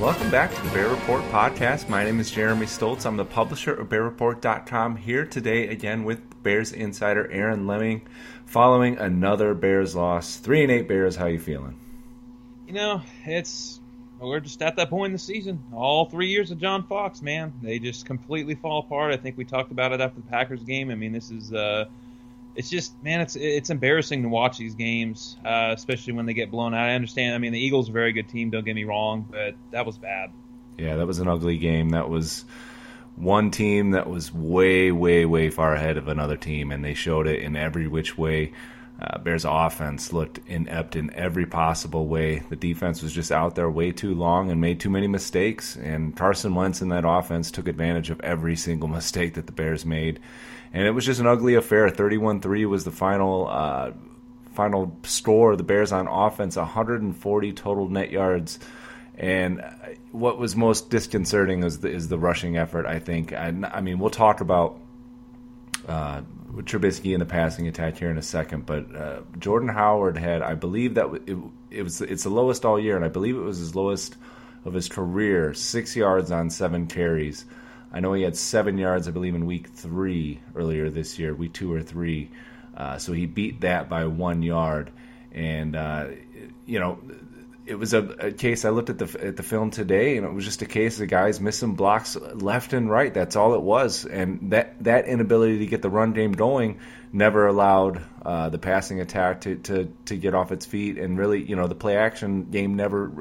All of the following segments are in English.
Welcome back to the Bear Report podcast. My name is Jeremy Stoltz. I'm the publisher of BearReport.com. Here today again with Bears insider Aaron Leming, following another Bears loss. Three and eight Bears. How you feeling? You know, it's we're just at that point in the season. All three years of John Fox, man, they just completely fall apart. I think we talked about it after the Packers game. I mean, this is. Uh, it's just man, it's it's embarrassing to watch these games, uh, especially when they get blown out. I understand. I mean, the Eagles are a very good team. Don't get me wrong, but that was bad. Yeah, that was an ugly game. That was one team that was way, way, way far ahead of another team, and they showed it in every which way. Uh, Bears offense looked inept in every possible way. The defense was just out there way too long and made too many mistakes. And Carson Wentz in that offense took advantage of every single mistake that the Bears made and it was just an ugly affair. 31-3 was the final uh, final score. The Bears on offense, 140 total net yards, and what was most disconcerting is the, is the rushing effort. I think. I, I mean, we'll talk about. Uh, Trubisky in the passing attack here in a second, but uh, Jordan Howard had, I believe that it, it was it's the lowest all year, and I believe it was his lowest of his career, six yards on seven carries. I know he had seven yards, I believe, in week three earlier this year, week two or three. Uh, so he beat that by one yard. And, uh, you know, it was a, a, case. I looked at the at the film today, and it was just a case of guys missing blocks left and right. That's all it was, and that that inability to get the run game going never allowed uh, the passing attack to, to to get off its feet, and really, you know, the play action game never,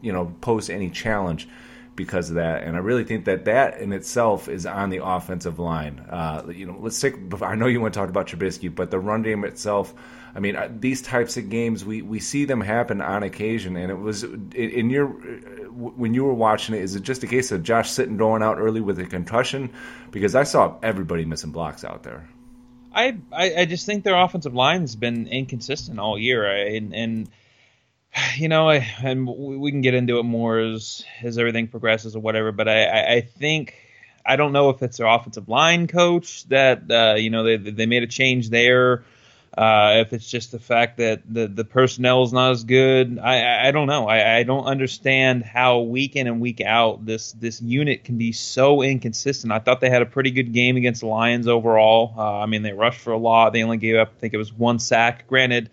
you know, posed any challenge because of that. And I really think that that in itself is on the offensive line. Uh, you know, let's take. I know you want to talk about Trubisky, but the run game itself. I mean, uh, these types of games we, we see them happen on occasion, and it was in your when you were watching it. Is it just a case of Josh Sitton going out early with a concussion? Because I saw everybody missing blocks out there. I I, I just think their offensive line has been inconsistent all year, and and you know, I, and we can get into it more as as everything progresses or whatever. But I, I think I don't know if it's their offensive line coach that uh, you know they they made a change there. Uh, if it's just the fact that the the personnel is not as good, I I don't know. I, I don't understand how week in and week out this this unit can be so inconsistent. I thought they had a pretty good game against the Lions overall. Uh, I mean, they rushed for a lot. They only gave up, I think it was one sack. Granted,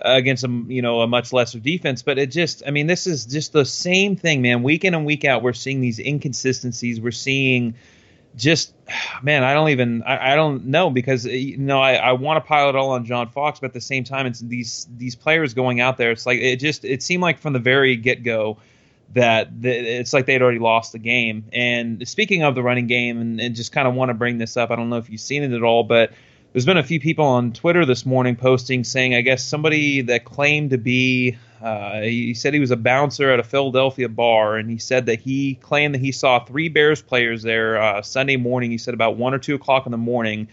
against a you know a much lesser defense. But it just, I mean, this is just the same thing, man. Week in and week out, we're seeing these inconsistencies. We're seeing just man, I don't even I, I don't know because eh, you know I, I want to pile it all on John Fox, but at the same time, it's these these players going out there. It's like it just it seemed like from the very get go that the, it's like they'd already lost the game. And speaking of the running game, and, and just kind of want to bring this up, I don't know if you've seen it at all, but there's been a few people on Twitter this morning posting saying, I guess somebody that claimed to be, uh, he said he was a bouncer at a Philadelphia bar, and he said that he claimed that he saw three Bears players there uh, Sunday morning. He said about one or two o'clock in the morning,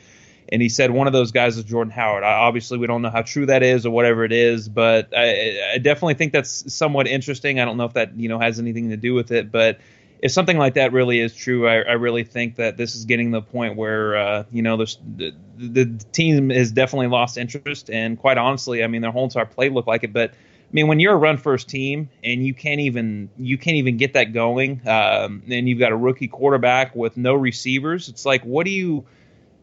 and he said one of those guys is Jordan Howard. I, obviously, we don't know how true that is or whatever it is, but I, I definitely think that's somewhat interesting. I don't know if that you know has anything to do with it, but if something like that really is true, I, I really think that this is getting the point where uh, you know the, the team has definitely lost interest, and quite honestly, I mean their whole entire play looked like it. But I mean, when you're a run first team and you can't even you can't even get that going, um, and you've got a rookie quarterback with no receivers, it's like what do you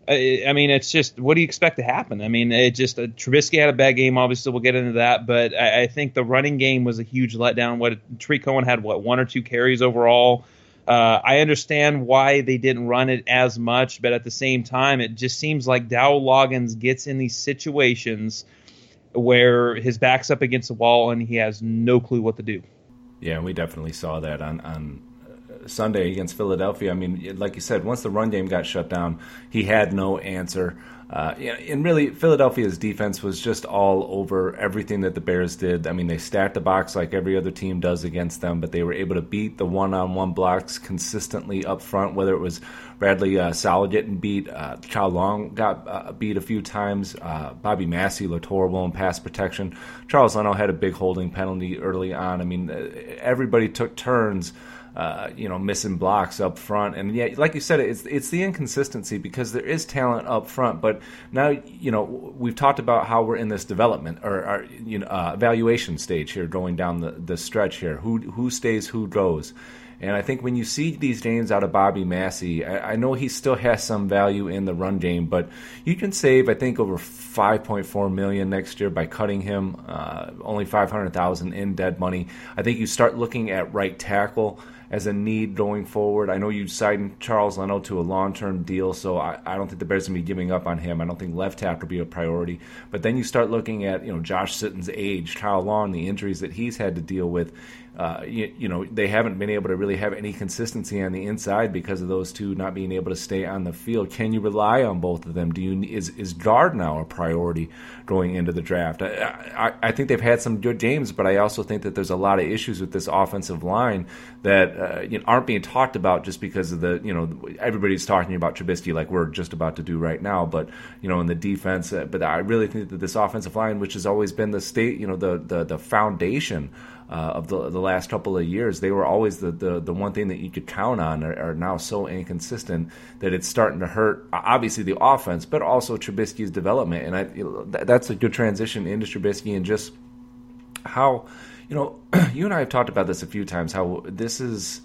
I mean, it's just what do you expect to happen? I mean, it just uh, Trubisky had a bad game. Obviously, we'll get into that, but I, I think the running game was a huge letdown. What Tarik Cohen had, what one or two carries overall. Uh, I understand why they didn't run it as much, but at the same time, it just seems like Dowell Loggins gets in these situations where his back's up against the wall and he has no clue what to do. Yeah, we definitely saw that on on Sunday against Philadelphia. I mean, like you said, once the run game got shut down, he had no answer. Uh, and really, Philadelphia's defense was just all over everything that the Bears did. I mean, they stacked the box like every other team does against them, but they were able to beat the one-on-one blocks consistently up front. Whether it was Bradley uh, getting beat, uh, Long got uh, beat a few times. Uh, Bobby Massie looked horrible in pass protection. Charles Leno had a big holding penalty early on. I mean, uh, everybody took turns uh, you know, missing blocks up front. And yeah, like you said, it's it's the inconsistency because there is talent up front, but now you know we've talked about how we're in this development or, or you know uh, evaluation stage here, going down the, the stretch here. Who who stays, who goes. And I think when you see these games out of Bobby Massie, I, I, know he still has some value in the run game, but you can save, I think, over 5.4 million next year by cutting him. Uh, only 500,000 in dead money. I think you start looking at right tackle as a need going forward. I know you signed Charles Leno to a long term deal, so I, I, don't think the Bears are going to be giving up on him. I don't think left tackle will be a priority. But then you start looking at you know Josh Sitton's age, Kyle Long, the injuries that he's had to deal with. Uh, you, you, know they haven't been able to really have any consistency on the inside because of those two not being able to stay on the field. Can you rely on both of them? Do you is is guard now a priority going into the draft? I, I, I think they've had some good games, but I also think that there's a lot of issues with this offensive line that uh, you know, aren't being talked about just because of the you know everybody's talking about Trubisky like we're just about to do right now, but you know in the defense. Uh, but I really think that this offensive line, which has always been the state, you know the the, the foundation uh, of the, the last couple of years. They were always the, the, the one thing that you could count on are, are, now so inconsistent that it's starting to hurt, obviously, the offense, but also Trubisky's development. And I, you know, that's a good transition into Trubisky and just how, you know, you and I have talked about this a few times, how this is,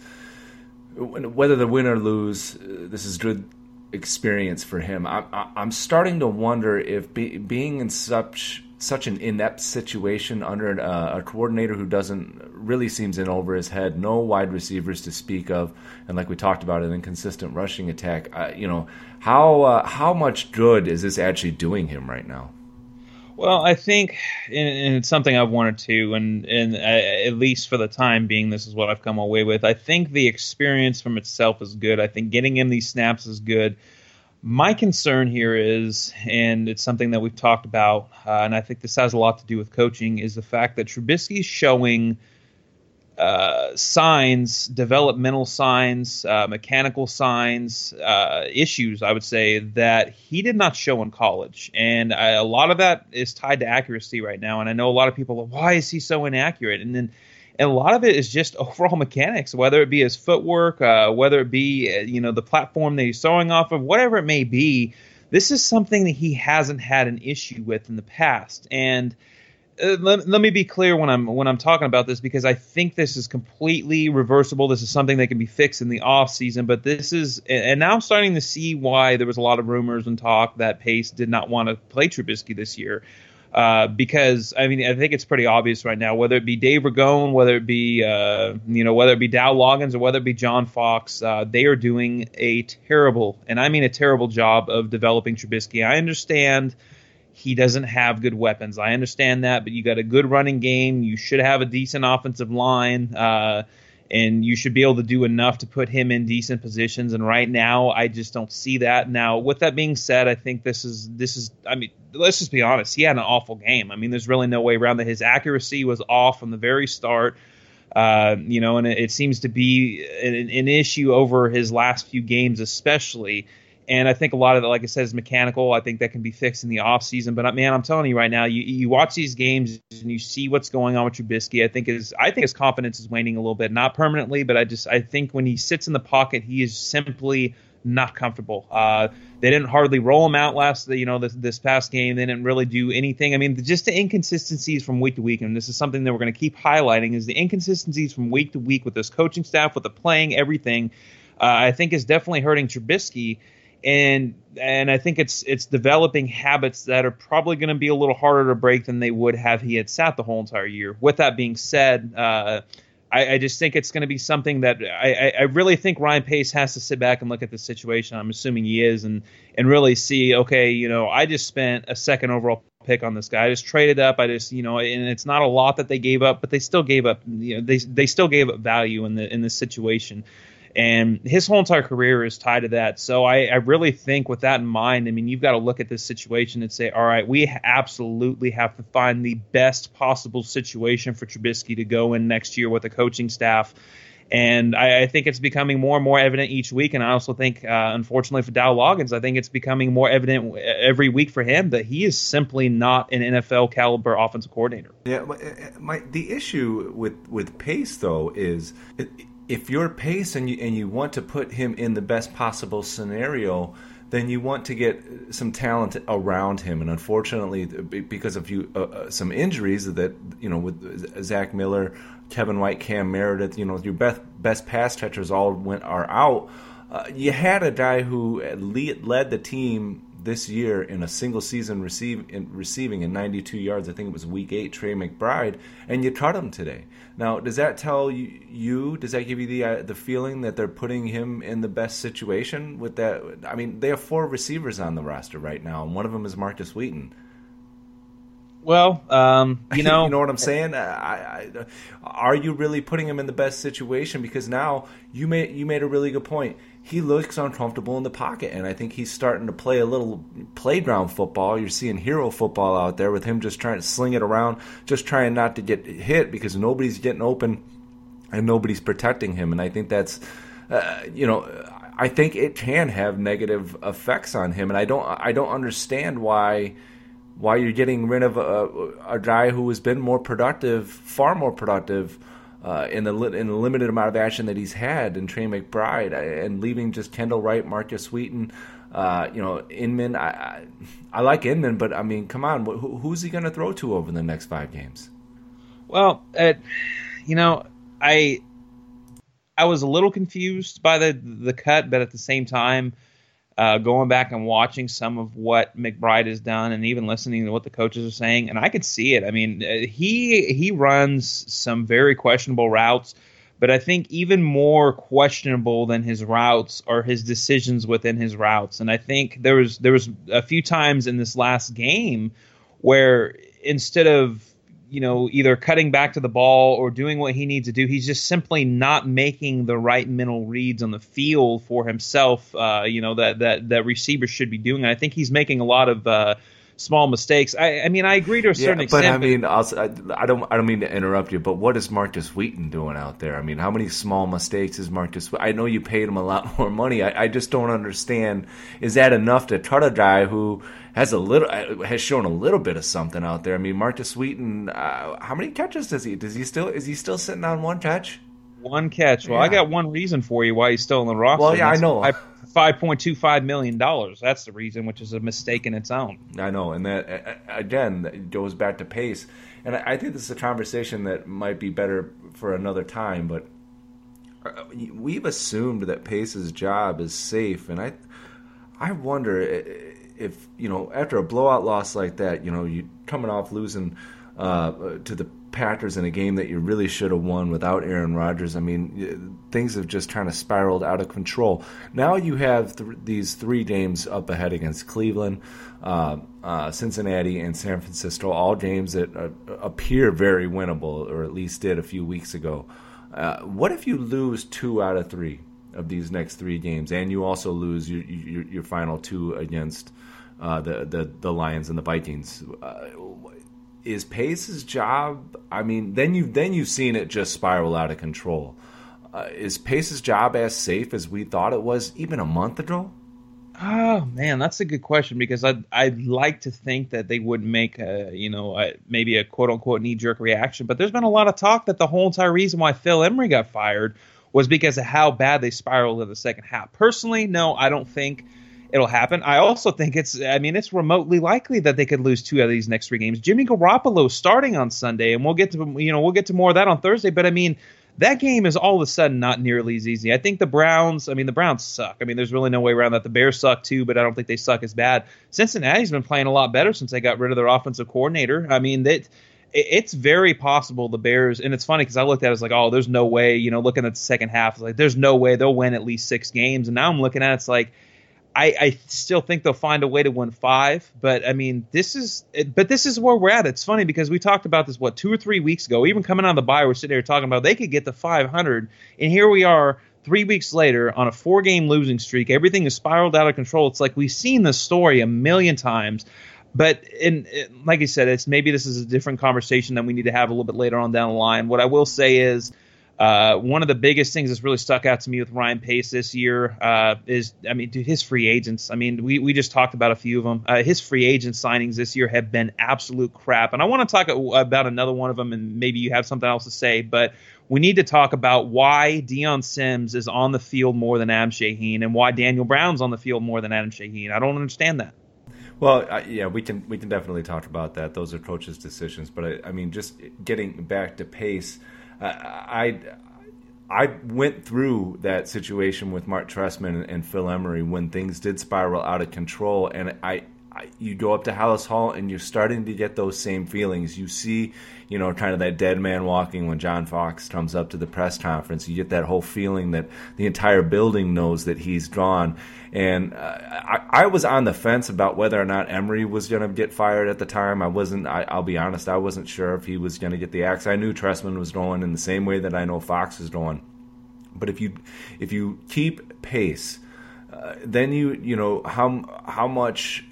whether the win or lose, this is good experience for him. I, am starting to wonder if be, being in such such an inept situation under uh, a coordinator who doesn't really seems in over his head, no wide receivers to speak of, and like we talked about, an inconsistent rushing attack. Uh, you know, how uh, how much good is this actually doing him right now? Well, I think, and it's something I've wanted to, and and uh, at least for the time being, this is what I've come away with. I think the experience from itself is good. I think getting in these snaps is good. My concern here is, and it's something that we've talked about, uh, and I think this has a lot to do with coaching, is the fact that Trubisky's showing uh, signs, developmental signs, uh, mechanical signs, uh, issues, I would say, that he did not show in college. And I, a lot of that is tied to accuracy right now. And I know a lot of people why is he so inaccurate? And then and a lot of it is just overall mechanics, whether it be his footwork, uh, whether it be uh, you know the platform that he's throwing off of, whatever it may be. This is something that he hasn't had an issue with in the past, and uh, let, let, me be clear when I'm when I'm talking about this because I think this is completely reversible. This is something that can be fixed in the off season, but this is and now I'm starting to see why there was a lot of rumors and talk that Pace did not want to play Trubisky this year. Uh, because I mean I think it's pretty obvious right now whether it be Dave Ragone, whether it be uh, you know whether it be Dow Loggins or whether it be John Fox, uh, they are doing a terrible and I mean a terrible job of developing Trubisky. I understand he doesn't have good weapons. I understand that, but you got a good running game. You should have a decent offensive line. And you should be able to do enough to put him in decent positions. And right now, I just don't see that. Now, with that being said, I think this is this is. I mean, let's just be honest. He had an awful game. I mean, there's really no way around that. His accuracy was off from the very start. Uh, you know, and it, it seems to be an, an, issue over his last few games, especially. And I think a lot of it, like I said, is mechanical. I think that can be fixed in the offseason. But man, I'm telling you right now, you you watch these games and you see what's going on with Trubisky. I think his I think his confidence is waning a little bit, not permanently, but I just I think when he sits in the pocket, he is simply not comfortable. Uh, they didn't hardly roll him out last, you know, this, this past game. They didn't really do anything. I mean, just the inconsistencies from week to week, and this is something that we're going to keep highlighting, is the inconsistencies from week to week with this coaching staff, with the playing, everything. Uh, I think is definitely hurting Trubisky and and I think it's it's developing habits that are probably going to be a little harder to break than they would have he had sat the whole entire year. With that being said, uh, I, I, just think it's going to be something that I, I, really think Ryan Pace has to sit back and look at the situation. I'm assuming he is, and and really see, okay, you know, I just spent a second overall pick on this guy. I just traded up. I just, you know, and it's not a lot that they gave up, but they still gave up. You know, they they still gave up value in the in this situation and his whole entire career is tied to that. So I, I, really think, with that in mind, I mean, you've got to look at this situation and say, all right, we absolutely have to find the best possible situation for Trubisky to go in next year with a coaching staff. And I, I think it's becoming more and more evident each week. And I also think, uh, unfortunately for Dow Loggins, I think it's becoming more evident every week for him that he is simply not an NFL caliber offensive coordinator. Yeah, uh, my, the issue with with Pace though is. It, if you're Pace and you and you want to put him in the best possible scenario, then you want to get some talent around him. And unfortunately, because of you, uh, uh, some injuries that you know with Zach Miller, Kevin White, Cam Meredith, you know your best best pass catchers all went are out. Uh, you had a guy who led the team this year in a single season receive, in, receiving in 92 yards. I think it was week eight, Tre McBride, and you cut him today. Now, does that tell you? you does that give you the uh, the feeling that they're putting him in the best situation with that? I mean, they have four receivers on the roster right now, and one of them is Markus Wheaton. Well, um, you know, you know what I'm saying. I, I, are you really putting him in the best situation? Because now you made you made a really good point he looks uncomfortable in the pocket, and I think he's starting to play a little playground football. You're seeing hero football out there with him just trying to sling it around, just trying not to get hit because nobody's getting open and nobody's protecting him. And I think that's, uh, you know, I think it can have negative effects on him, and I don't, I don't understand why why you're getting rid of a, a guy who has been more productive, far more productive uh, in the in the limited amount of action that he's had in Tre McBride and leaving just Kendall Wright, Markus Wheaton, uh, you know Inman. I, I, I like Inman, but I mean, come on, who, who's he going to throw to over the next five games? Well, uh, you know, I I was a little confused by the the cut, but at the same time uh, going back and watching some of what McBride has done, and even listening to what the coaches are saying, and I could see it. I mean, uh, he he runs some very questionable routes, but I think even more questionable than his routes are his decisions within his routes. And I think there was there was a few times in this last game where instead of you know, either cutting back to the ball or doing what he needs to do. He's just simply not making the right mental reads on the field for himself. Uh, you know that that that receivers should be doing. I think he's making a lot of. Uh, small mistakes. I, I mean, I agree to a certain yeah, extent. But I mean, also, I, I, don't, I don't mean to interrupt you, but what is Markus Wheaton doing out there? I mean, how many small mistakes is Markus? I know you paid him a lot more money. I, I just don't understand. Is that enough to cut a guy who has a little uh, has shown a little bit of something out there. I mean, Markus Wheaton, uh, how many catches does he? Does he still is he still sitting on one catch? One catch. Well, yeah. I got one reason for you why he's still in the roster. Well, yeah, I know. Five point two five million dollars. That's the reason, which is a mistake in its own. I know, and that again goes back to pace. And I think this is a conversation that might be better for another time. But uh, we've assumed that Pace's job is safe, and I, I wonder if you know after a blowout loss like that, you know you coming off losing uh, to the Packers in a game that you really should have won without Aaron Rodgers. I mean, things have just kind of spiraled out of control. Now you have th- these three games up ahead against Cleveland, uh, uh, Cincinnati, and San Francisco, all games that uh, appear very winnable, or at least did a few weeks ago. Uh, what if you lose two out of three of these next three games, and you also lose your your, your final two against uh, the, the the Lions and the Vikings? Is Pace's job? I mean, then you then you've seen it just spiral out of control. Uh, is Pace's job as safe as we thought it was even a month ago? Oh man, that's a good question because I'd I'd like to think that they would make a you know a, maybe a quote unquote knee jerk reaction, but there's been a lot of talk that the whole entire reason why Phil Emery got fired was because of how bad they spiraled in the second half. Personally, no, I don't think it'll happen. I also think it's, I mean, it's remotely likely that they could lose two of these next three games. Jimmy Garoppolo starting on Sunday, and we'll get to, you know, we'll get to more of that on Thursday. But I mean, that game is all of a sudden not nearly as easy. I think the Browns, I mean, the Browns suck. I mean, there's really no way around that. The Bears suck too, but I don't think they suck as bad. Cincinnati's been playing a lot better since they got rid of their offensive coordinator. I mean, that it's very possible the Bears, and it's funny because I looked at it as like, oh, there's no way, you know, looking at the second half, like, there's no way they'll win at least six games. And now I'm looking at it, it's like, I, I still think they'll find a way to win five, but I mean, this is, but this is where we're at. It's funny because we talked about this what two or three weeks ago. Even coming on the bye, we're sitting here talking about they could get to 500, and here we are three weeks later on a four-game losing streak. Everything is spiraled out of control. It's like we've seen this story a million times. But in, like I said, it's maybe this is a different conversation that we need to have a little bit later on down the line. What I will say is uh, one of the biggest things that's really stuck out to me with Ryan Pace this year uh, is, I mean, dude, his free agents. I mean, we, we just talked about a few of them. Uh, his free agent signings this year have been absolute crap. And I want to talk about another one of them, and maybe you have something else to say. But we need to talk about why Dion Sims is on the field more than Adam Shaheen, and why Daniel Brown's on the field more than Adam Shaheen. I don't understand that. Well, yeah, we can we can definitely talk about that. Those are coaches' decisions. But I, I mean, just getting back to Pace. I I went through that situation with Mark Trestman and Phil Emery when things did spiral out of control, and I you go up to Halas Hall and you're starting to get those same feelings. You see, you know, kind of that dead man walking when John Fox comes up to the press conference. You get that whole feeling that the entire building knows that he's gone. And uh, I, I, was on the fence about whether or not Emery was going to get fired at the time. I wasn't. I, will be honest. I wasn't sure if he was going to get the axe. I knew Trestman was going in the same way that I know Fox is going. But if you if you keep pace, uh, then you you know how how much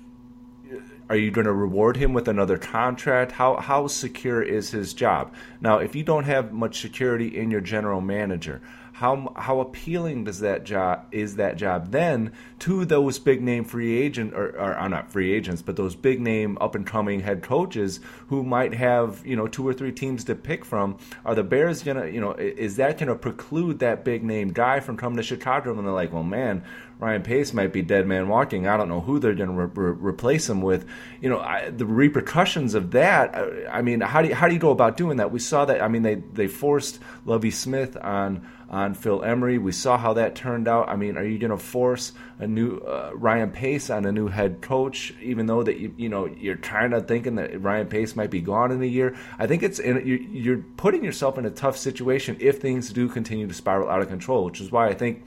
are you going to reward him with another contract? How how secure is his job? Now, if you don't have much security in your general manager, how how appealing does that job is that job then to those big name free agent or, or, or not free agents, but those big name up and coming head coaches who might have you know two or three teams to pick from? Are the Bears gonna you know is that gonna preclude that big name guy from coming to Chicago? And they're like, well, man, Ryan Pace might be dead man walking. I don't know who they're going to re- re- replace him with. You know, I, the repercussions of that. I, I, mean, how do you, how do you go about doing that? We saw that. I mean, they they forced Lovie Smith on on Phil Emery. We saw how that turned out. I mean, are you going to force a new uh, Ryan Pace on a new head coach, even though that you you know you're kind of thinking that Ryan Pace might be gone in a year? I think it's in, you're putting yourself in a tough situation if things do continue to spiral out of control, which is why I think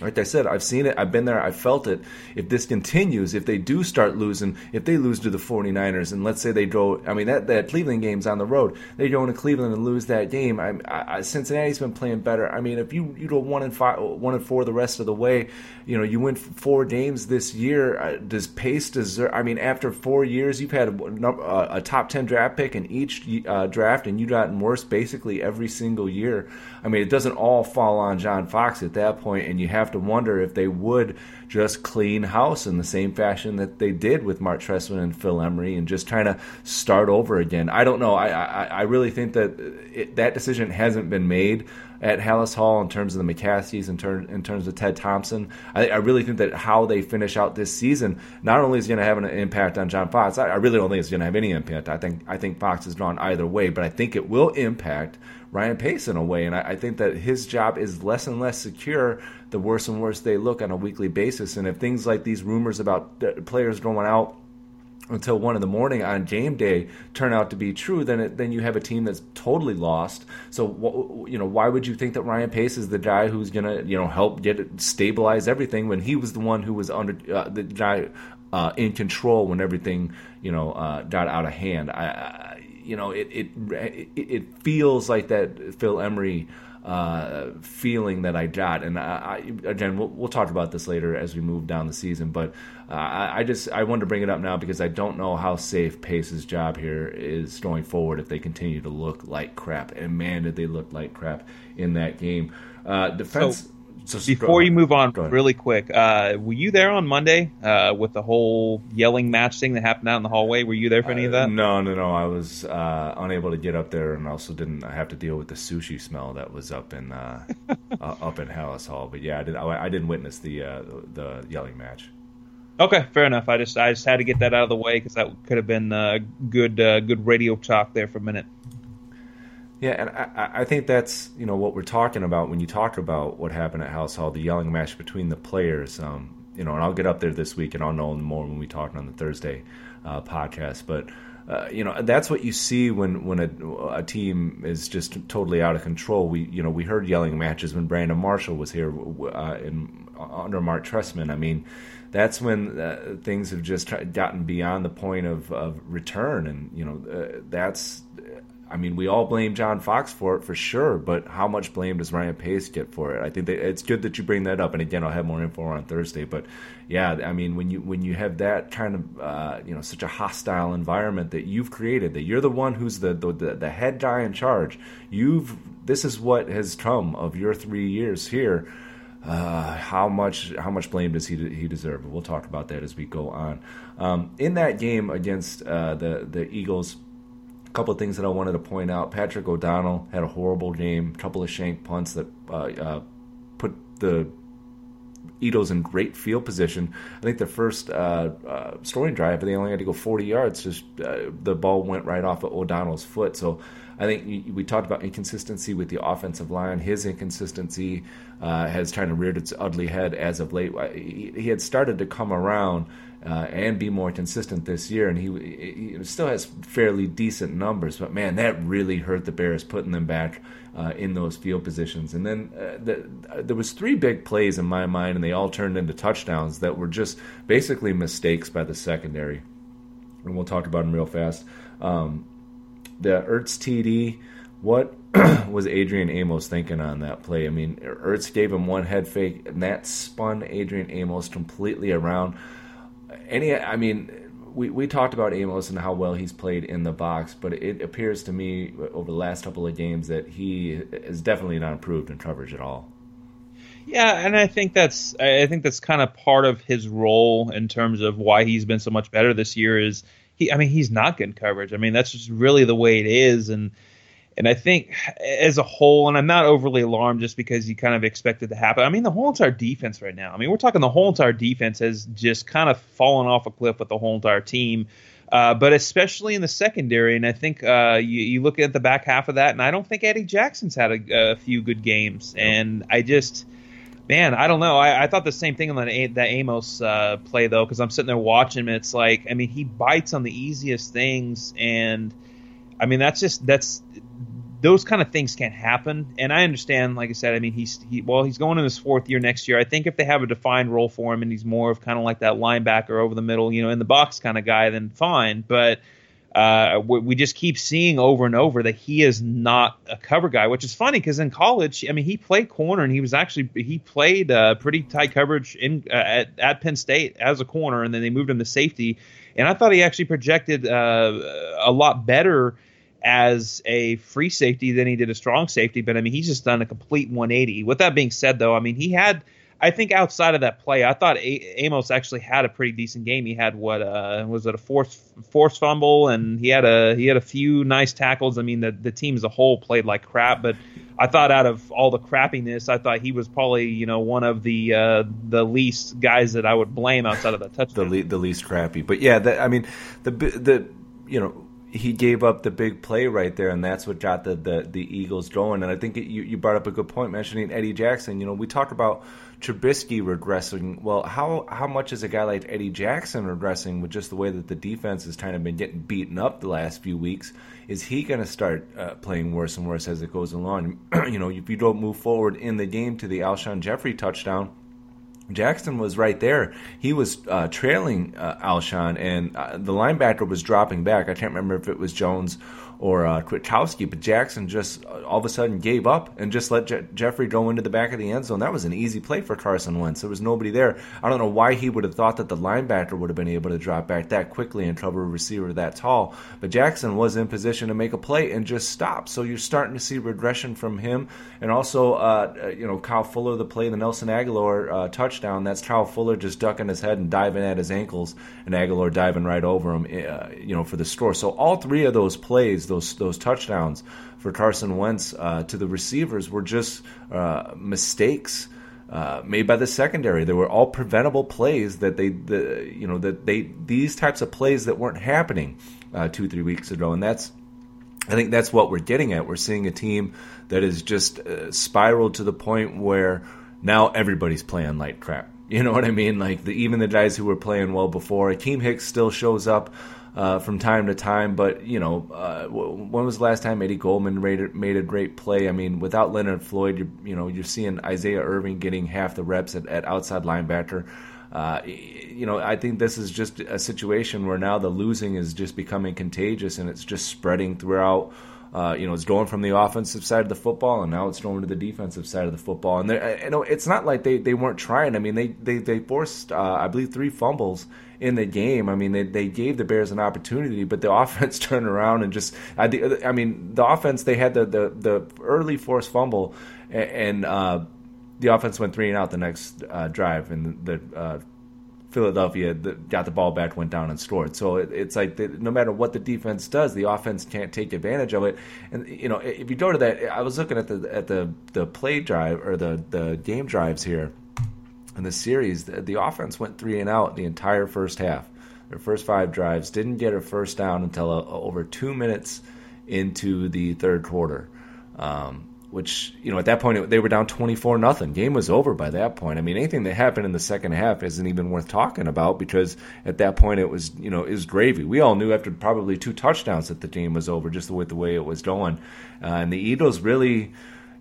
like I said, I've seen it, I've been there, I've felt it. If this continues, if they do start losing, if they lose to the 49ers, and let's say they go, I mean, that, that Cleveland game's on the road, they go into Cleveland and lose that game. I, I, Cincinnati's been playing better. I mean, if you, you go one and five, one and four the rest of the way, you know, you win four games this year. Uh, does Pace deserve, I mean, after four years, you've had a, a top 10 draft pick in each uh, draft, and you've gotten worse basically every single year. I mean, it doesn't all fall on John Fox at that point, and you have to wonder if they would just clean house in the same fashion that they did with Mark Trestman and Phil Emery, and just trying to start over again. I don't know. I I, I really think that it, that decision hasn't been made at Halas Hall in terms of the McCaskies, in, ter- in terms of Ted Thompson. I, I, really think that how they finish out this season not only is going to have an impact on John Fox. I, I really don't think it's going to have any impact. I think I think Fox is drawn either way, but I think it will impact Ryan Pace in a way. And I, I, think that his job is less and less secure the worse and worse they look on a weekly basis. And if things like these rumors about players going out until one in the morning on game day turn out to be true, then it, then you have a team that's totally lost. So you know why would you think that Ryan Pace is the guy who's gonna you know help get stabilize everything when he was the one who was under uh, the guy uh, in control when everything you know uh, got out of hand. I you know it, it it feels like that Phil Emery uh, feeling that I got. And I, I, again, we'll, we'll, talk about this later as we move down the season. But uh, I, just I wanted to bring it up now because I don't know how safe Pace's job here is going forward if they continue to look like crap. And man, did they look like crap in that game. Uh, defense. So- so before you move on, really quick, uh, were you there on Monday uh, with the whole yelling match thing that happened out in the hallway? Were you there for any of that? Uh, no, no, no. I was uh, unable to get up there, and also didn't have to deal with the sushi smell that was up in uh, uh, up in Halas Hall. But yeah, I, did, I, I didn't witness the the yelling match. Okay, fair enough. I just I just had to get that out of the way because that could have been good good radio talk there for a minute. Yeah, and I, I, think that's you know what we're talking about when you talk about what happened at Halas Hall, the yelling match between the players. Um, you know, and I'll get up there this week, and I'll know more when we talk on the Thursday uh, podcast. But uh, you know, that's what you see when when a, a, team is just totally out of control. We you know we heard yelling matches when Brandon Marshall was here uh, in under Mark Trestman. I mean. That's when uh, things have just gotten beyond the point of, of return, and you know uh, that's I mean, we all blame John Fox for it for sure, but how much blame does Ryan Pace get for it? I think that it's good that you bring that up. And again, I'll have more info on Thursday. But yeah, I mean, when you when you have that kind of uh, you know such a hostile environment that you've created, that you're the one who's the the, the head guy in charge. You've this is what has come of your three years here. Uh, how much how much blame does he he deserve? We'll talk about that as we go on. Um, in that game against uh, the the Eagles couple of things that I wanted to point out. Patrick O'Donnell had a horrible game, couple of shank punts that uh, uh, put the Eagles in great field position. I think the first uh, uh, scoring drive, they only had to go 40 yards. Just uh, the ball went right off of O'Donnell's foot. So I think we talked about inconsistency with the offensive line. His inconsistency uh, has kind of reared its ugly head as of late. He had started to come around uh, and be more consistent this year. And he, he, still has fairly decent numbers, but man, that really hurt the Bears, putting them back uh, in those field positions. And then uh, the, uh, there was three big plays in my mind, and they all turned into touchdowns that were just basically mistakes by the secondary. And we'll talk about them real fast. Um, the Ertz TD, what was Adrian Amos thinking on that play? I mean, Ertz gave him one head fake, and that spun Adrian Amos completely around any, I mean, we, we talked about Amos and how well he's played in the box, but it appears to me over the last couple of games that he is definitely not improved in coverage at all. Yeah, and I think that's I think that's kind of part of his role in terms of why he's been so much better this year. Is he? I mean, he's not getting coverage. I mean, that's just really the way it is, and and I think as a whole, and I'm not overly alarmed just because you kind of expect it to happen. I mean, the whole entire defense right now. I mean, we're talking the whole entire defense has just kind of fallen off a cliff with the whole entire team. Uh, but especially in the secondary, and I think uh, you, you, look at the back half of that, and I don't think Eddie Jackson's had a, a few good games, and I just, man, I don't know. I, I thought the same thing on that, that Amos uh, play though, because I'm sitting there watching him. It's like, I mean, he bites on the easiest things, and I mean, that's just that's those kind of things can't happen. And I understand, like I said, I mean, he's he well, he's going in his fourth year next year. I think if they have a defined role for him and he's more of kind of like that linebacker over the middle, you know, in the box kind of guy, then fine. But uh, we just keep seeing over and over that he is not a cover guy, which is funny because in college, I mean, he played corner and he was actually he played uh, pretty tight coverage in uh, at, at Penn State as a corner, and then they moved him to safety. And I thought he actually projected uh, a lot better as a free safety than he did a strong safety. But I mean, he's just done a complete 180. With that being said, though, I mean, he had. I think outside of that play, I thought a- Amos actually had a pretty decent game. He had what uh, was it a force force fumble, and he had a he had a few nice tackles. I mean, the the team as a whole played like crap, but I thought out of all the crappiness, I thought he was probably you know one of the uh, the least guys that I would blame outside of that touchdown. The le- the least crappy, but yeah, that, I mean the the you know he gave up the big play right there, and that's what got the the, the Eagles going. And I think it, you you brought up a good point mentioning Eddie Jackson. You know, we talk about Trubisky regressing. Well, how how much is a guy like Eddie Jackson regressing with just the way that the defense has kind of been getting beaten up the last few weeks? Is he going to start uh, playing worse and worse as it goes along? you know, if you don't move forward in the game to the Alshon Jeffery touchdown Jackson was right there. He was uh, trailing uh, Alshon, and uh, the linebacker was dropping back. I can't remember if it was Jones or uh, Kwiatkoski, but Jackson just all of a sudden gave up and just let Je- Jeffery go into the back of the end zone. That was an easy play for Carson Wentz. There was nobody there. I don't know why he would have thought that the linebacker would have been able to drop back that quickly and cover a receiver that tall. But Jackson was in position to make a play and just stop. So you're starting to see regression from him, and also uh, uh you know Kyle Fuller the play the Nelson Agholor uh, touchdown. That's Kyle Fuller just ducking his head and diving at his ankles, and Agholor diving right over him. Uh, you know for the score. So all three of those plays those those touchdowns for Carson Wentz uh, to the receivers were just uh, mistakes. Uh, made by the secondary. They were all preventable plays that they, the, you know, that they these types of plays that weren't happening uh, two, three weeks ago, and that's, I think that's what we're getting at. We're seeing a team that is just uh, spiraled to the point where now everybody's playing like crap. You know what I mean? Like the, even the guys who were playing well before. Akiem Hicks still shows up uh, from time to time. But you know, uh, when was the last time Eddie Goldman made, a great play? I mean, without Leonard Floyd, you're, you know, you're seeing Isaiah Irving getting half the reps at, at outside linebacker. Uh, you know, I think this is just a situation where now the losing is just becoming contagious and it's just spreading throughout. Uh, you know, it's going from the offensive side of the football, and now it's going to the defensive side of the football. And you know, it's not like they, they weren't trying. I mean, they they, they forced, uh, I believe, three fumbles in the game. I mean, they, they gave the Bears an opportunity, but the offense turned around and just. I, I mean, the offense they had the the, the early forced fumble, and, uh, the offense went three and out the next uh, drive, and the. Uh, Philadelphia got the ball back, went down and scored. So it, it's like no matter what the defense does, the offense can't take advantage of it. And you know, if you go to that, I was looking at the at the the play drive or the the game drives here, in the series, the, the, offense went three and out the entire first half. Their first five drives didn't get a first down until uh, over two minutes into the third quarter. Um, which you know at that point they were down 24 nothing game was over by that point i mean anything that happened in the second half isn't even worth talking about because at that point it was you know it was gravy we all knew after probably two touchdowns that the game was over just with the way it was going uh, and the eagles really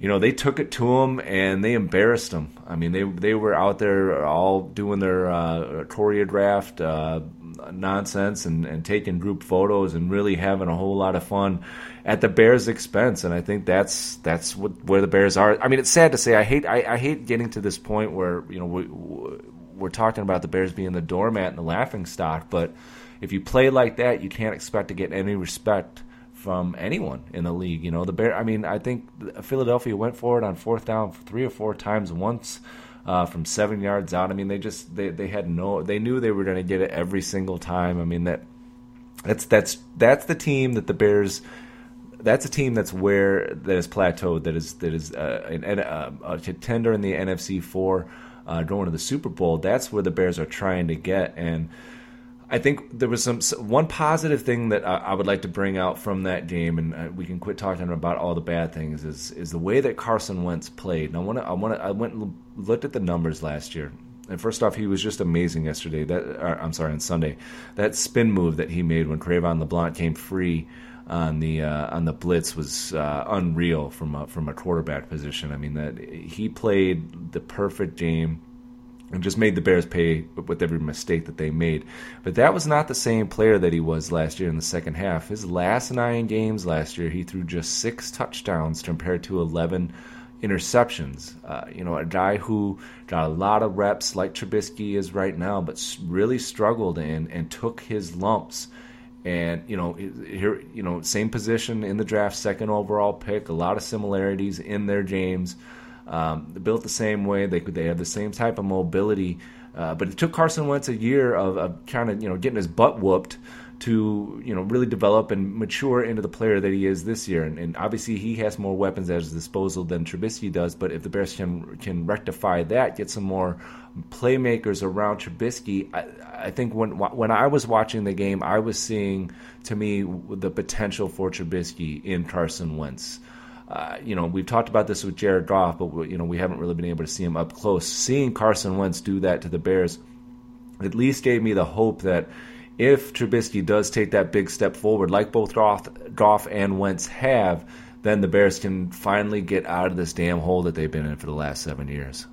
you know, they took it to them and they embarrassed them. I mean, they they were out there all doing their uh, choreographed uh, nonsense and, and taking group photos and really having a whole lot of fun at the Bears' expense. And I think that's that's what, where the Bears are. I mean, it's sad to say. I hate I, I hate getting to this point where you know we, we're talking about the Bears being the doormat and the laughing stock, but if you play like that, you can't expect to get any respect from anyone in the league. You know, the Bear. I mean, I think Philadelphia went for it on fourth down three or four times once. Uh, from seven yards out. I mean, they just they, they had no. They knew they were going to get it every single time. I mean that that's that's that's the team that the Bears. That's a team that's where that is plateaued. That is that is uh, an, uh, a contender in the NFC for uh, going to the Super Bowl. That's where the Bears are trying to get and I think there was some one positive thing that I, I would like to bring out from that game, and uh, we can quit talking about all the bad things. Is is the way that Carson Wentz played? And I want to I want to I went and looked at the numbers last year. And first off, he was just amazing yesterday. That or, I'm sorry, on Sunday, that spin move that he made when Cre'Von LeBlanc came free on the uh, on the blitz was uh, unreal from a, from a quarterback position. I mean that he played the perfect game and just made the Bears pay with every mistake that they made. But that was not the same player that he was last year in the second half. His last nine games last year, he threw just six touchdowns compared to 11 interceptions. Uh, you know, a guy who got a lot of reps like Trubisky is right now, but really struggled and, and took his lumps. And you know, here, you know, same position in the draft, second overall pick. A lot of similarities in their games. Um, built the same way. They they have the same type of mobility. Uh, but it took Carson Wentz a year of, of kind of you know getting his butt whooped to you know really develop and mature into the player that he is this year. And, and, obviously he has more weapons at his disposal than Trubisky does. But if the Bears can can rectify that, get some more playmakers around Trubisky, I, I think when when I was watching the game, I was seeing to me the potential for Trubisky in Carson Wentz. Uh, you know, we've talked about this with Jared Goff, but you know we haven't really been able to see him up close. Seeing Carson Wentz do that to the Bears at least gave me the hope that if Trubisky does take that big step forward, like both Goff, Goff and Wentz have, then the Bears can finally get out of this damn hole that they've been in for the last seven years.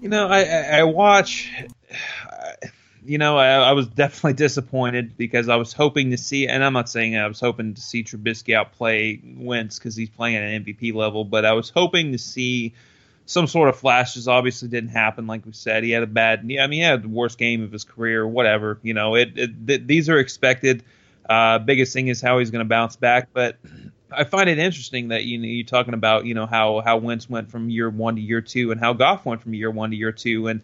You know, I, I watch. You know, I, I, was definitely disappointed because I was hoping to see, and I'm not saying I was hoping to see Trubisky outplay Wentz because he's playing at an MVP level, but I was hoping to see some sort of flashes obviously didn't happen. Like we said, he had a bad. I mean, he had the worst game of his career. Whatever, you know. It, it th- these are expected. Uh, biggest thing is how he's going to bounce back. But I find it interesting that you know you're talking about you know how how Wentz went from year one to year two, and how Goff went from year one to year two, and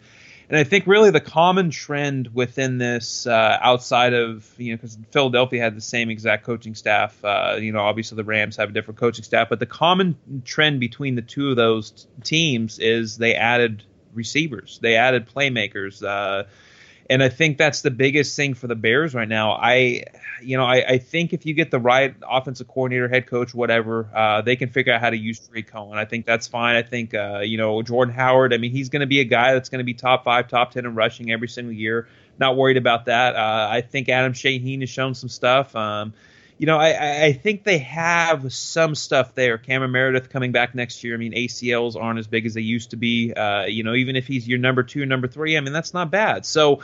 and I think really the common trend within this, uh, outside of you know, because Philadelphia had the same exact coaching staff. Uh, you know, obviously the Rams have a different coaching staff, but the common trend between the two of those t- teams is they added receivers, they added playmakers. Uh, and I think that's the biggest thing for the Bears right now. I, you know, I, I think if you get the right offensive coordinator, head coach, whatever, uh, they can figure out how to use Tarik Cohen. I think that's fine. I think, uh, you know, Jordan Howard. I mean, he's going to be a guy that's going to be top five, top ten in rushing every single year. Not worried about that. Uh, I think Adam Shaheen has shown some stuff. Um, you know, I, I think they have some stuff there. Cameron Meredith coming back next year. I mean, ACLs aren't as big as they used to be. Uh, you know, even if he's your number two, number three, I mean, that's not bad. So,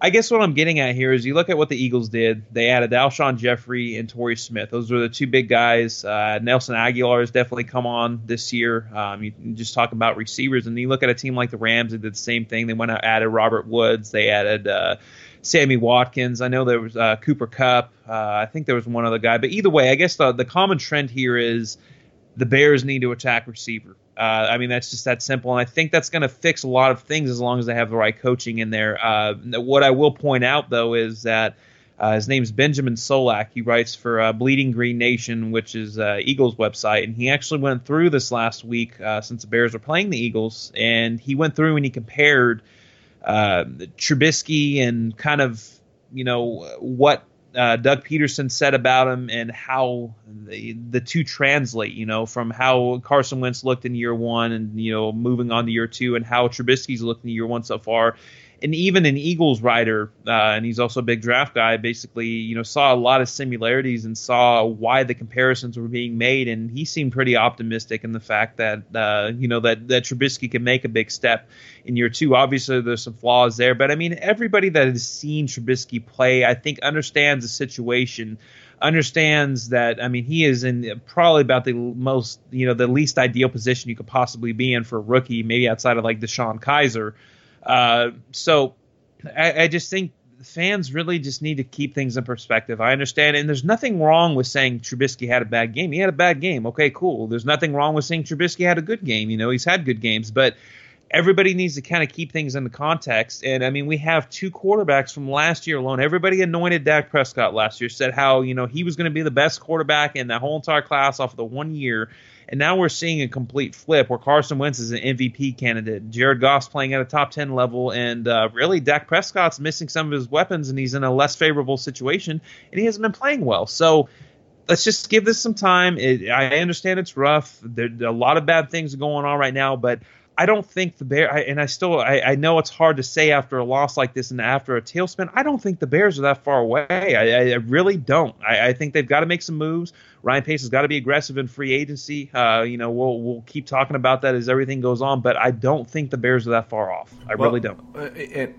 I guess what I'm getting at here is you look at what the Eagles did. They added Alshon Jeffery and Torrey Smith. Those were the two big guys. Uh, Nelson Agholor has definitely come on this year. Um, you just talk about receivers, and you look at a team like the Rams. They did the same thing. They went out and added Robert Woods. They added uh, Sammy Watkins. I know there was uh, Cooper Kupp. Uh, I think there was one other guy. But either way, I guess the, the common trend here is the Bears need to attack receiver. Uh, I mean, that's just that simple. And I think that's going to fix a lot of things as long as they have the right coaching in there. Uh, what I will point out, though, is that uh, his name's Benjamin Solak. He writes for uh, Bleeding Green Nation, which is uh, Eagles website, and he actually went through this last week uh, since the Bears were playing the Eagles, and he went through and he compared uh, Trubisky and kind of you know what uh, Doug Pederson said about him and how the, the two translate, you know, from how Carson Wentz looked in year one and, you know, moving on to year two and how Trubisky's looked in year one so far and even an Eagles writer, uh, and he's also a big draft guy, basically, you know, saw a lot of similarities and saw why the comparisons were being made, and he seemed pretty optimistic in the fact that, uh, you know, that that Trubisky can make a big step in year two. Obviously, there's some flaws there, but I mean, everybody that has seen Trubisky play, I think, understands the situation understands that I mean he is in probably about the most you know the least ideal position you could possibly be in for a rookie, maybe outside of like DeShone Kizer. Uh, so I, I just think fans really just need to keep things in perspective. I understand, and there's nothing wrong with saying Trubisky had a bad game. He had a bad game. Okay, cool. There's nothing wrong with saying Trubisky had a good game. You know, he's had good games, but everybody needs to kind of keep things in the context. And I mean, we have two quarterbacks from last year alone. Everybody anointed Dak Prescott last year, said how you know he was going to be the best quarterback in that whole entire class off of the one year. And now we're seeing a complete flip where Carson Wentz is an MVP candidate. Jared Goff's playing at a top 10 level. And uh, really, Dak Prescott's missing some of his weapons and he's in a less favorable situation and he hasn't been playing well. So let's just give this some time. It, I understand it's rough. There, a lot of bad things going on right now, but I don't think the Bear, I, and I still, I, I, know it's hard to say after a loss like this and after a tailspin. I don't think the Bears are that far away. I, I really don't. I, think they've got to make some moves. Ryan Pace has got to be aggressive in free agency. Uh, you know, we'll we'll keep talking about that as everything goes on, but I don't think the Bears are that far off. I well, really don't. Uh, it,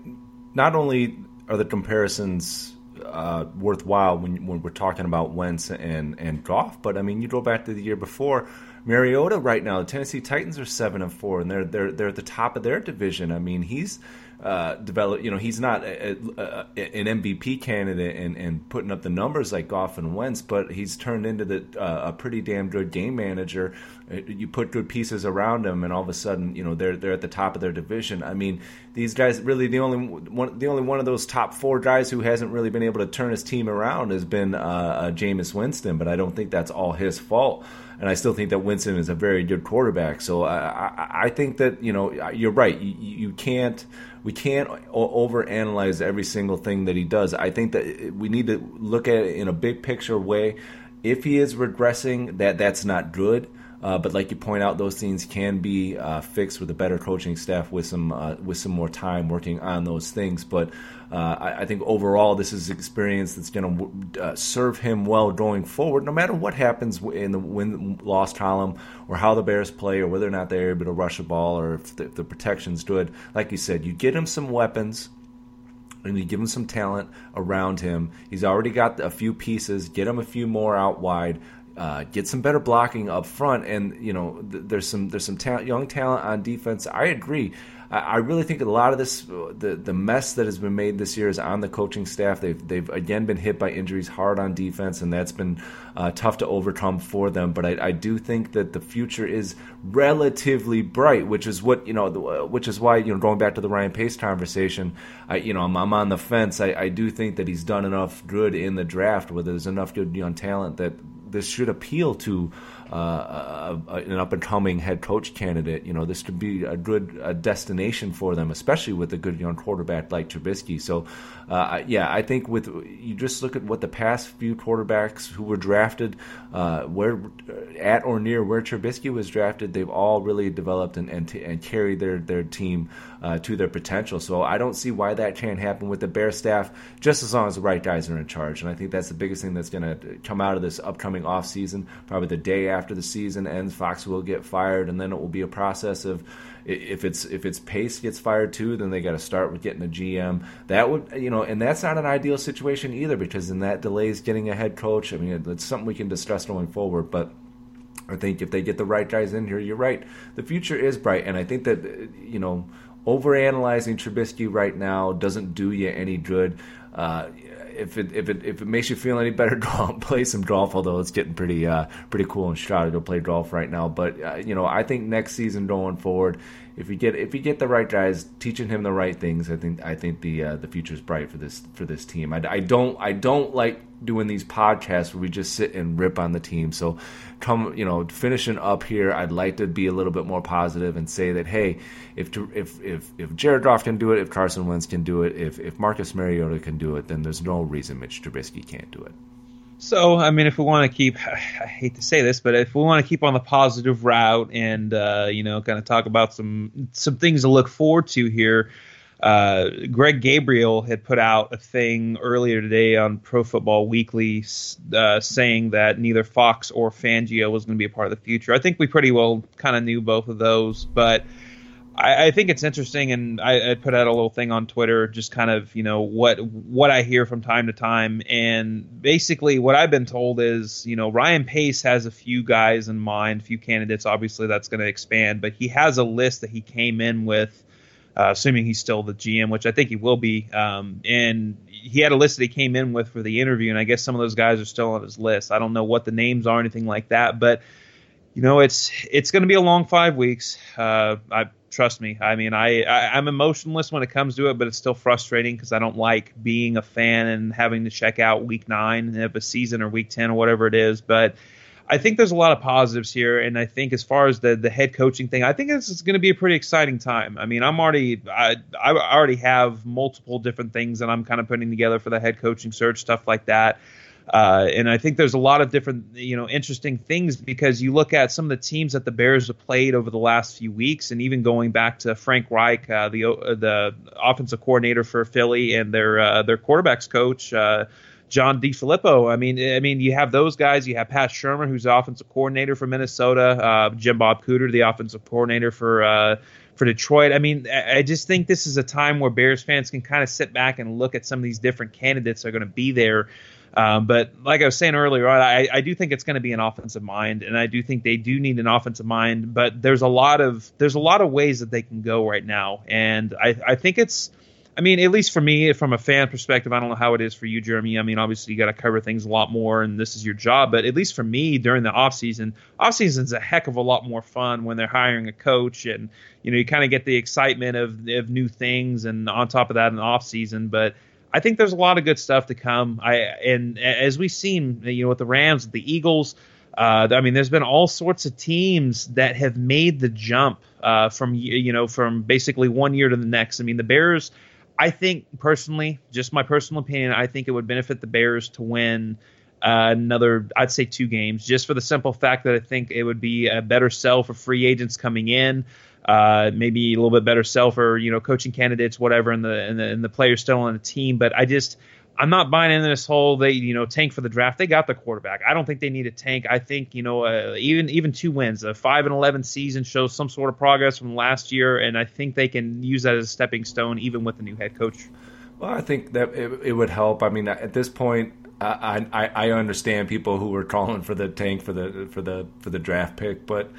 not only are the comparisons uh, worthwhile when when we're talking about Wentz and and Goff, but I mean, you go back to the year before Mariota right now, the Tennessee Titans are seven and four, and they're they're they're at the top of their division. I mean, he's uh. You know, he's not a, a, a, an MVP candidate and, and putting up the numbers like Goff and Wentz, but he's turned into the, uh, a pretty damn good game manager. Uh, you put good pieces around him, and all of a sudden, you know, they're they're at the top of their division. I mean, these guys really the only one the only one of those top four guys who hasn't really been able to turn his team around has been uh, uh, Jameis Winston, but I don't think that's all his fault and I still think that Winston is a very good quarterback. So I, I, I think that you know you're right. You, you can't we can't overanalyze every single thing that he does. I think that we need to look at it in a big picture way. If he is regressing, that that's not good. Uh, but like you point out, those things can be uh, fixed with a better coaching staff with some uh, with some more time working on those things. But uh, I, I, think overall, this is experience that's going to uh, serve him well going forward, no matter what happens in the win loss column or how the Bears play or whether or not they're able to rush the ball or if the, if the protection's good. Like you said, you get him some weapons and you give him some talent around him. He's already got a few pieces. Get him a few more out wide uh, get some better blocking up front, and you know th- there's some there's some ta- young talent on defense. I agree. I, really think a lot of this the the mess that has been made this year is on the coaching staff. They've they've again been hit by injuries hard on defense, and that's been uh, tough to overcome for them. But I, I, do think that the future is relatively bright, which is what you know, which is why you know going back to the Ryan Pace conversation, I you know I'm, I'm on the fence. I, I do think that he's done enough good in the draft, where there's enough good young talent that this should appeal to uh, a, a, an up and coming head coach candidate. You know, this could be a good a destination for them, especially with a good young quarterback like Trubisky. So, uh, yeah, I think with you just look at what the past few quarterbacks who were drafted, uh, where at or near where Trubisky was drafted, they've all really developed and and, t- and carried their their team uh, to their potential. So I don't see why that can't happen with the Bear staff, just as long as the right guys are in charge. And I think that's the biggest thing that's going to come out of this upcoming off season. Probably the day after the season ends, Fox will get fired, and then it will be a process of if it's if it's Pace gets fired too, then they got to start with getting a GM. That would you know, and that's not an ideal situation either because then that delays getting a head coach. I mean, it's something we can discuss going forward, but. I think if they get the right guys in here, you're right. The future is bright, and I think that you know overanalyzing Trubisky right now doesn't do you any good. Uh, if it if it if it makes you feel any better, go out and play some golf. Although it's getting pretty uh, pretty cool in shy to play golf right now. But uh, you know, I think next season going forward, if you get if you get the right guys teaching him the right things, I think I think the uh, the future is bright for this for this team. I, I don't I don't like doing these podcasts where we just sit and rip on the team. So come you know finishing up here, I'd like to be a little bit more positive and say that hey, if if if if Jared Goff can do it, if Carson Wentz can do it, if if Marcus Mariota can do it, then there's no reason Mitch Trubisky can't do it. So, I mean, if we want to keep, I hate to say this, but if we want to keep on the positive route and, uh, you know, kind of talk about some some things to look forward to here, uh, Greg Gabriel had put out a thing earlier today on Pro Football Weekly uh, saying that neither Fox or Fangio was going to be a part of the future. I think we pretty well kind of knew both of those, but I, I, think it's interesting, and I, I, put out a little thing on Twitter, just kind of you know what what I hear from time to time, and basically what I've been told is you know Ryan Pace has a few guys in mind, a few candidates. Obviously, that's going to expand, but he has a list that he came in with. Uh, assuming he's still the GM, which I think he will be. Um, and he had a list that he came in with for the interview, and I guess some of those guys are still on his list. I don't know what the names are, anything like that, but you know, it's it's going to be a long five weeks. Uh, I trust me. I mean, I, I am emotionless when it comes to it, but it's still frustrating because I don't like being a fan and having to check out week nine of a season or week ten or whatever it is. But I think there's a lot of positives here, and I think as far as the the head coaching thing, I think this is going to be a pretty exciting time. I mean, I'm already I I already have multiple different things that I'm kind of putting together for the head coaching search stuff like that. Uh, and I think there's a lot of different, you know, interesting things because you look at some of the teams that the Bears have played over the last few weeks, and even going back to Frank Reich, uh, the uh, the offensive coordinator for Philly, and their uh, their quarterbacks coach. Uh, John DeFilippo. I mean, I mean, you have those guys. You have Pat Shurmur, who's the offensive coordinator for Minnesota. Jim Bob Cooter, the offensive coordinator for for Detroit. I mean, I just think this is a time where Bears fans can kind of sit back and look at some of these different candidates that are going to be there. Um, but like I was saying earlier, I, I do think it's going to be an offensive mind, and I do think they do need an offensive mind. But there's a lot of there's a lot of ways that they can go right now, and I, I think it's I mean, at least for me, from a fan perspective, I don't know how it is for you, Jeremy. I mean, obviously you got to cover things a lot more, and this is your job. But at least for me, during the off season, off season is a heck of a lot more fun when they're hiring a coach, and you know you kind of get the excitement of of new things, and on top of that, an off season. But I think there's a lot of good stuff to come. I and as we've seen, you know, with the Rams, the Eagles. Uh, I mean, there's been all sorts of teams that have made the jump uh, from you know from basically one year to the next. I mean, the Bears I think personally, just my personal opinion, I think it would benefit the Bears to win uh, another, I'd say two games, just for the simple fact that I think it would be a better sell for free agents coming in. Uh, maybe a little bit better self or you know coaching candidates, whatever, and the and the, and the players still on the team. But I just I'm not buying into this whole they you know tank for the draft. They got the quarterback. I don't think they need a tank. I think you know uh, even even two wins, a five and eleven season shows some sort of progress from last year, and I think they can use that as a stepping stone even with the new head coach. Well, I think that it, it would help. I mean, at this point, I, I I understand people who were calling for the tank for the for the for the draft pick, but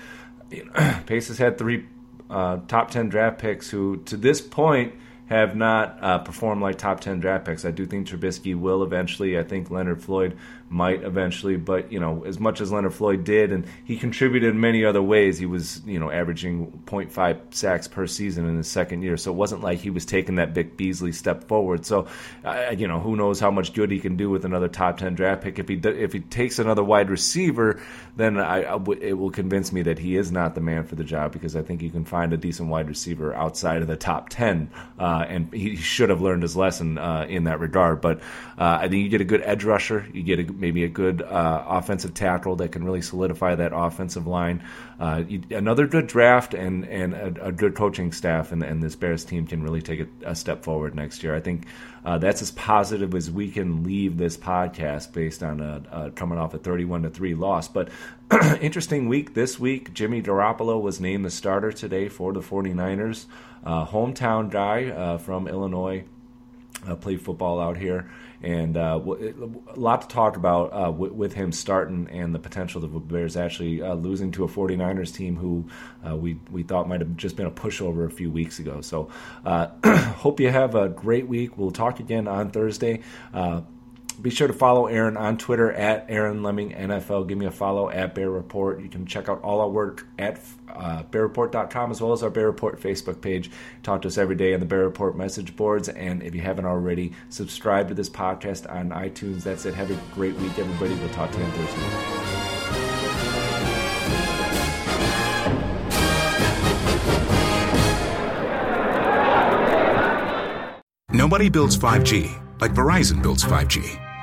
you know, Pace has had three uh, top ten draft picks who to this point have not uh, performed like top 10 draft picks. I do think Trubisky will eventually. I think Leonard Floyd might eventually, but you know, as much as Leonard Floyd did, and he contributed in many other ways, he was you know averaging 0.5 sacks per season in his second year. So it wasn't like he was taking that Vic Beasley step forward. So uh, you know, who knows how much good he can do with another top 10 draft pick. If he if he takes another wide receiver, then I, I w- it will convince me that he is not the man for the job because I think you can find a decent wide receiver outside of the top 10, uh, and he should have learned his lesson uh, in that regard. But uh, I think you get a good edge rusher, you get a maybe a good uh, offensive tackle that can really solidify that offensive line. Uh, another good draft and and a, a good coaching staff, and, and, this Bears team can really take a, a step forward next year. I think uh, that's as positive as we can leave this podcast based on a, a coming off a 31 to three loss. But interesting week this week. Jimmy Garoppolo was named the starter today for the 49ers. Uh, hometown guy uh, from Illinois, uh, played football out here and uh, a lot to talk about uh, w- with him starting and the potential of the Bears actually uh, losing to a 49ers team who uh, we, we thought might have just been a pushover a few weeks ago. So, uh, hope you have a great week. We'll talk again on Thursday. Be sure to follow Aaron on Twitter at Aaron Leming NFL. Give me a follow at Bear Report. You can check out all our work at uh, bearreport.com as well as our Bear Report Facebook page. Talk to us every day on the Bear Report message boards. And if you haven't already, subscribe to this podcast on iTunes. That's it. Have a great week, everybody. We'll talk to you on Thursday. Nobody builds 5G like Verizon builds 5G